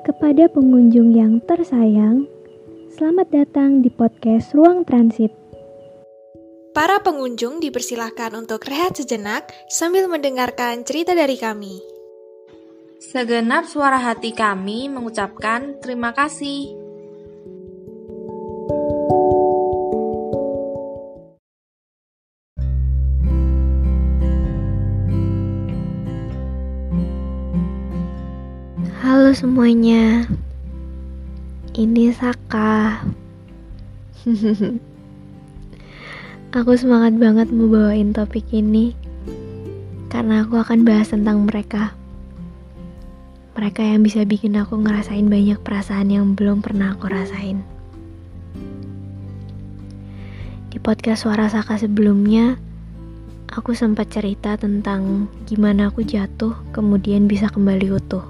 Kepada pengunjung yang tersayang, selamat datang di podcast Ruang Transit. Para pengunjung dipersilahkan untuk rehat sejenak sambil mendengarkan cerita dari kami. Segenap suara hati kami mengucapkan terima kasih. Halo semuanya, ini Saka. aku semangat banget mau bawain topik ini karena aku akan bahas tentang mereka. Mereka yang bisa bikin aku ngerasain banyak perasaan yang belum pernah aku rasain. Di podcast Suara Saka sebelumnya, aku sempat cerita tentang gimana aku jatuh kemudian bisa kembali utuh.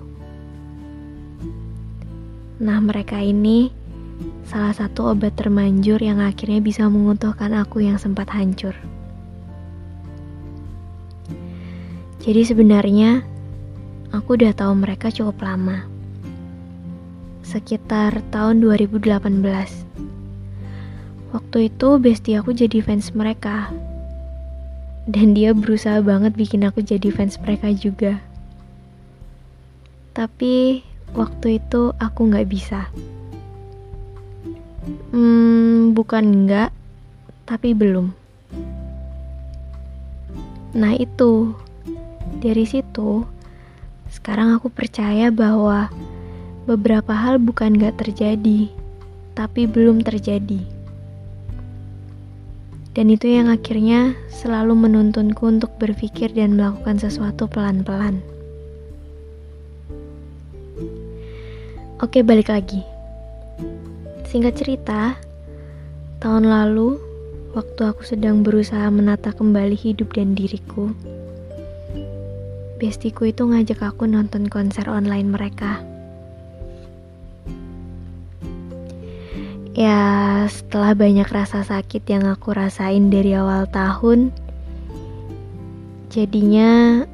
Nah, mereka ini salah satu obat termanjur yang akhirnya bisa mengutuhkan aku yang sempat hancur. Jadi sebenarnya aku udah tahu mereka cukup lama. Sekitar tahun 2018. Waktu itu bestie aku jadi fans mereka. Dan dia berusaha banget bikin aku jadi fans mereka juga. Tapi waktu itu aku nggak bisa. Hmm, bukan nggak, tapi belum. Nah itu, dari situ, sekarang aku percaya bahwa beberapa hal bukan nggak terjadi, tapi belum terjadi. Dan itu yang akhirnya selalu menuntunku untuk berpikir dan melakukan sesuatu pelan-pelan. Oke, balik lagi. Singkat cerita, tahun lalu, waktu aku sedang berusaha menata kembali hidup dan diriku, bestiku itu ngajak aku nonton konser online mereka. Ya, setelah banyak rasa sakit yang aku rasain dari awal tahun, jadinya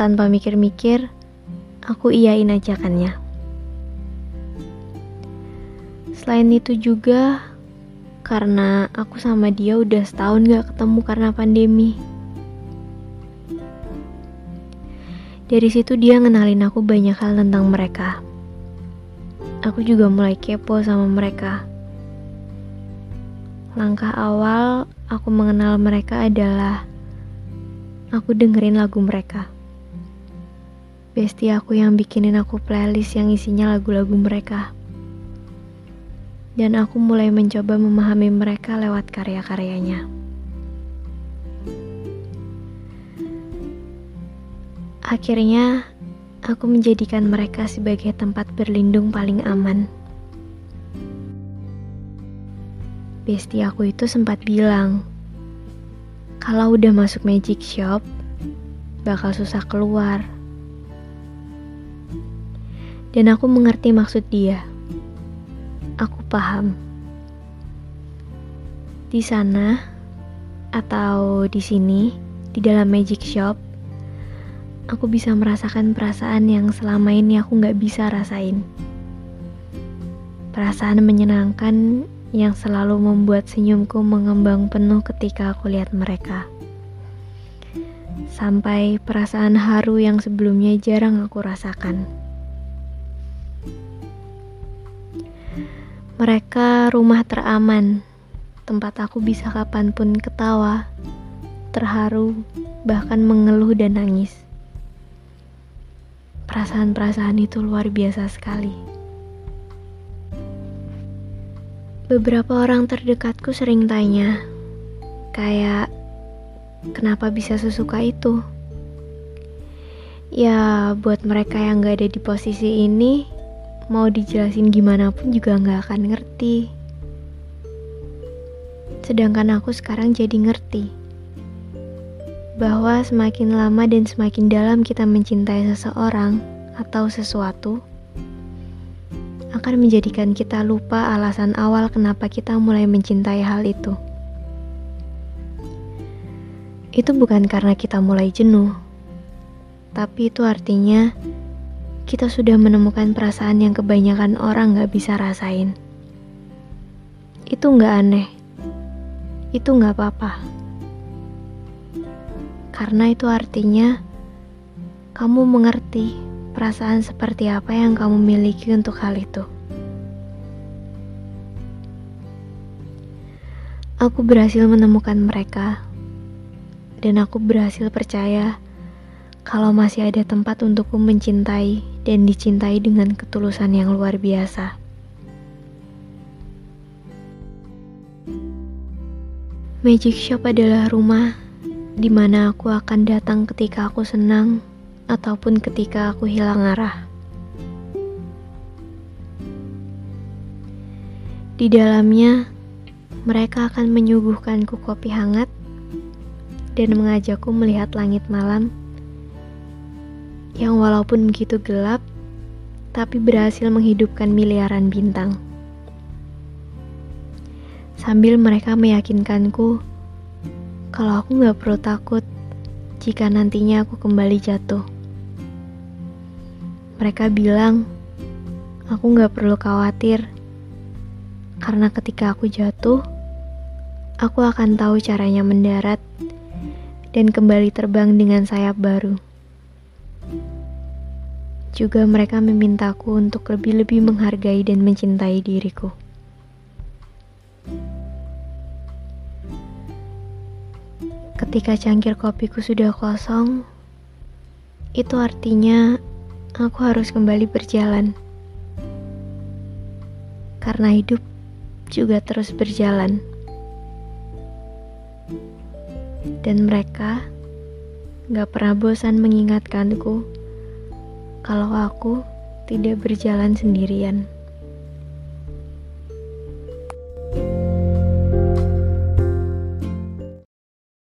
tanpa mikir-mikir, aku iyain ajakannya. Selain itu juga karena aku sama dia udah setahun gak ketemu karena pandemi. Dari situ dia ngenalin aku banyak hal tentang mereka. Aku juga mulai kepo sama mereka. Langkah awal aku mengenal mereka adalah aku dengerin lagu mereka. Besti aku yang bikinin aku playlist yang isinya lagu-lagu mereka dan aku mulai mencoba memahami mereka lewat karya-karyanya. Akhirnya, aku menjadikan mereka sebagai tempat berlindung paling aman. Besti aku itu sempat bilang, kalau udah masuk magic shop, bakal susah keluar. Dan aku mengerti maksud dia aku paham. Di sana atau di sini, di dalam magic shop, aku bisa merasakan perasaan yang selama ini aku nggak bisa rasain. Perasaan menyenangkan yang selalu membuat senyumku mengembang penuh ketika aku lihat mereka. Sampai perasaan haru yang sebelumnya jarang aku rasakan. Mereka rumah teraman, tempat aku bisa kapan pun ketawa, terharu, bahkan mengeluh dan nangis. Perasaan-perasaan itu luar biasa sekali. Beberapa orang terdekatku sering tanya, kayak, kenapa bisa sesuka itu? Ya, buat mereka yang gak ada di posisi ini, mau dijelasin gimana pun juga nggak akan ngerti. Sedangkan aku sekarang jadi ngerti bahwa semakin lama dan semakin dalam kita mencintai seseorang atau sesuatu, akan menjadikan kita lupa alasan awal kenapa kita mulai mencintai hal itu. Itu bukan karena kita mulai jenuh, tapi itu artinya kita sudah menemukan perasaan yang kebanyakan orang gak bisa rasain. Itu gak aneh. Itu gak apa-apa. Karena itu artinya kamu mengerti perasaan seperti apa yang kamu miliki untuk hal itu. Aku berhasil menemukan mereka, dan aku berhasil percaya kalau masih ada tempat untukku mencintai dan dicintai dengan ketulusan yang luar biasa. Magic Shop adalah rumah di mana aku akan datang ketika aku senang ataupun ketika aku hilang arah. Di dalamnya, mereka akan menyuguhkanku kopi hangat dan mengajakku melihat langit malam yang walaupun begitu gelap, tapi berhasil menghidupkan miliaran bintang. Sambil mereka meyakinkanku kalau aku gak perlu takut jika nantinya aku kembali jatuh. Mereka bilang aku gak perlu khawatir karena ketika aku jatuh, aku akan tahu caranya mendarat dan kembali terbang dengan sayap baru. Juga mereka memintaku untuk lebih-lebih menghargai dan mencintai diriku. Ketika cangkir kopiku sudah kosong, itu artinya aku harus kembali berjalan. Karena hidup juga terus berjalan. Dan mereka gak pernah bosan mengingatkanku kalau aku tidak berjalan sendirian.